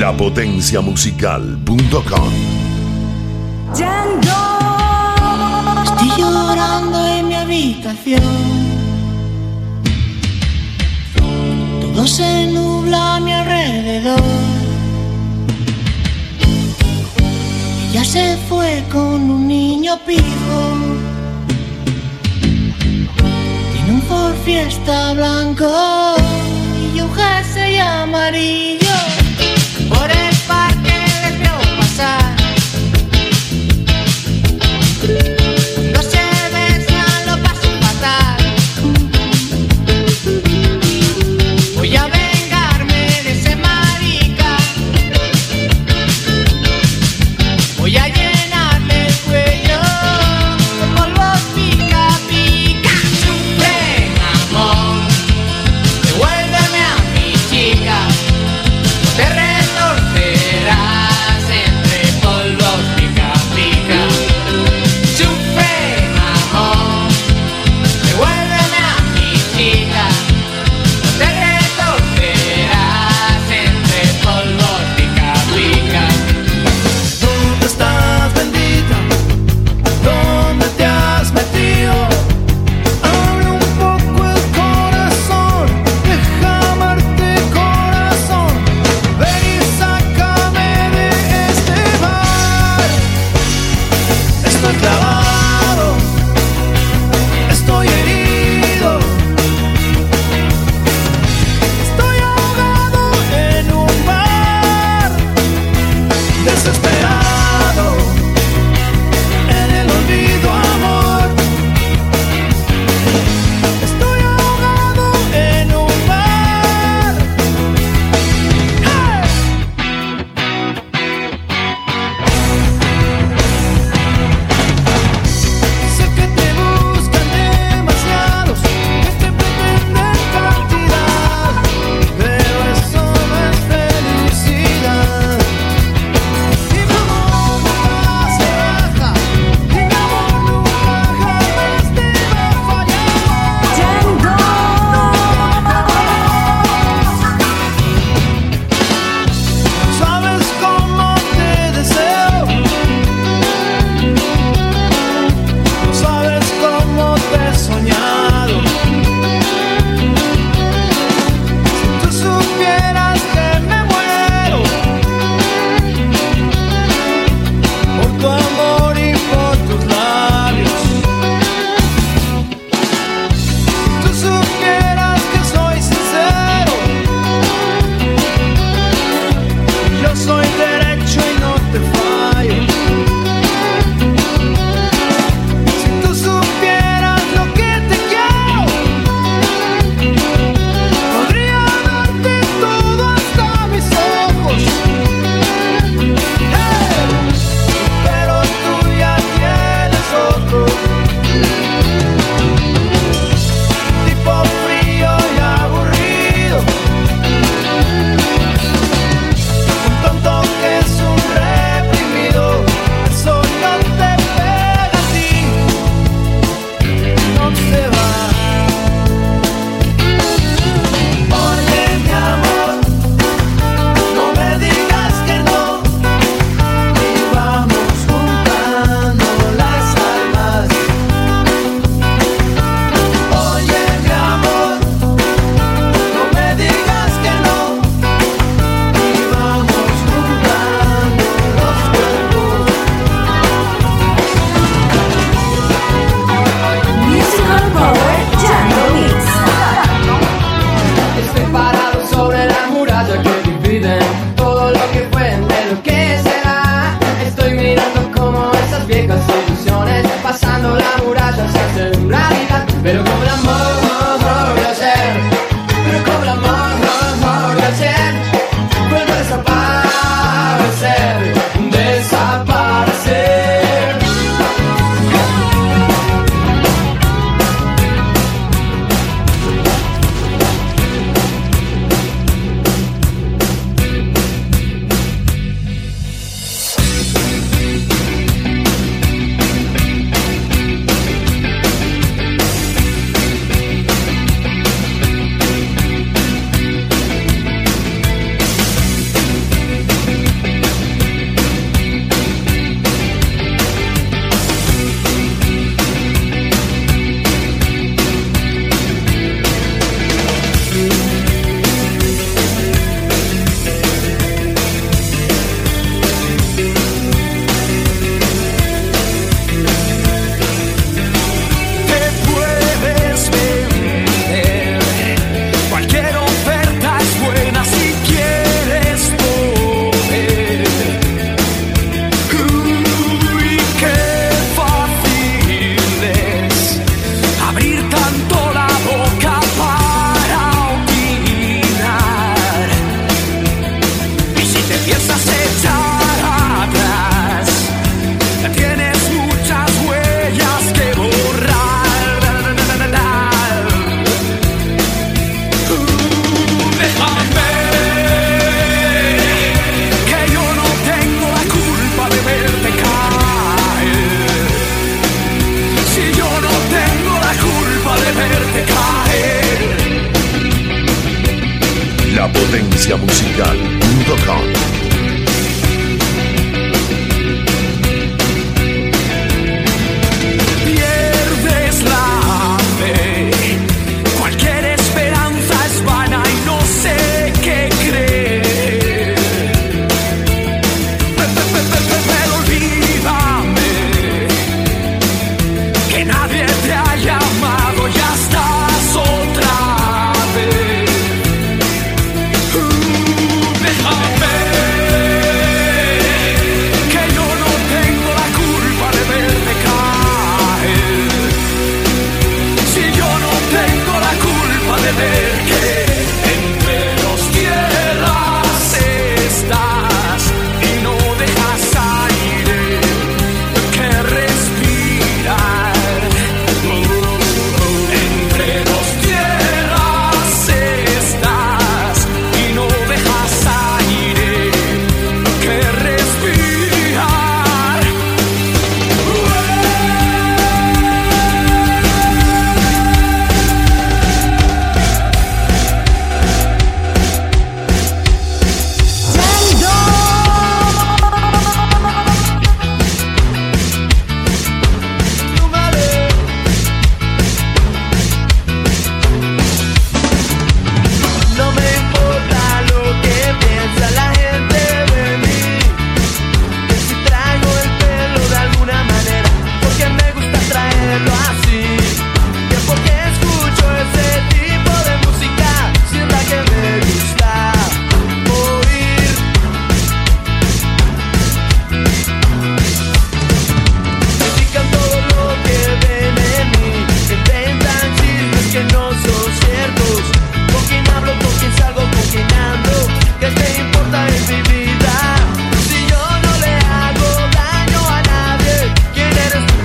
lapotenciamusical.com. Ya estoy llorando en mi habitación. Todo se nubla a mi alrededor. Ella se fue con un niño pijo. fiesta blanco y amarillo.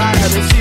by the sea.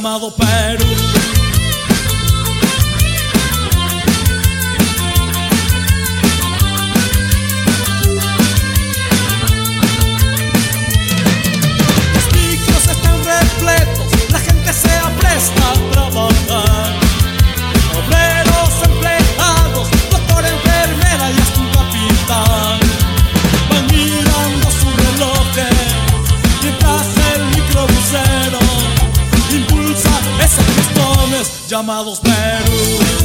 Llamado Perú. Amados Perú.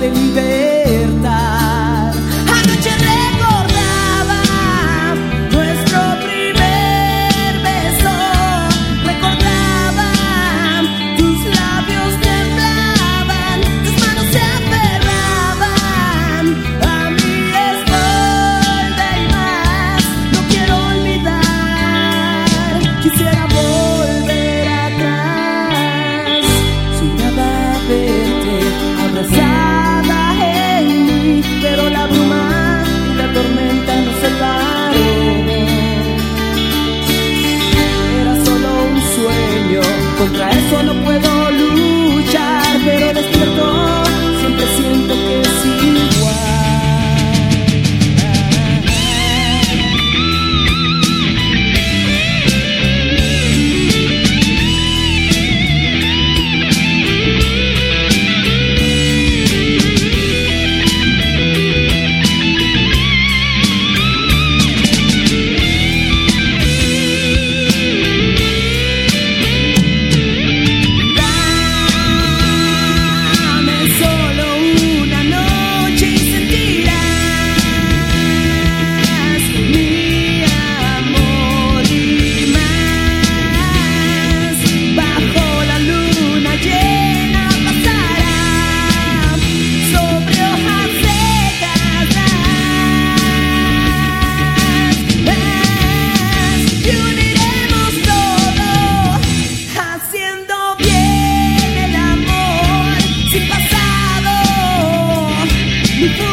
De libertad. before.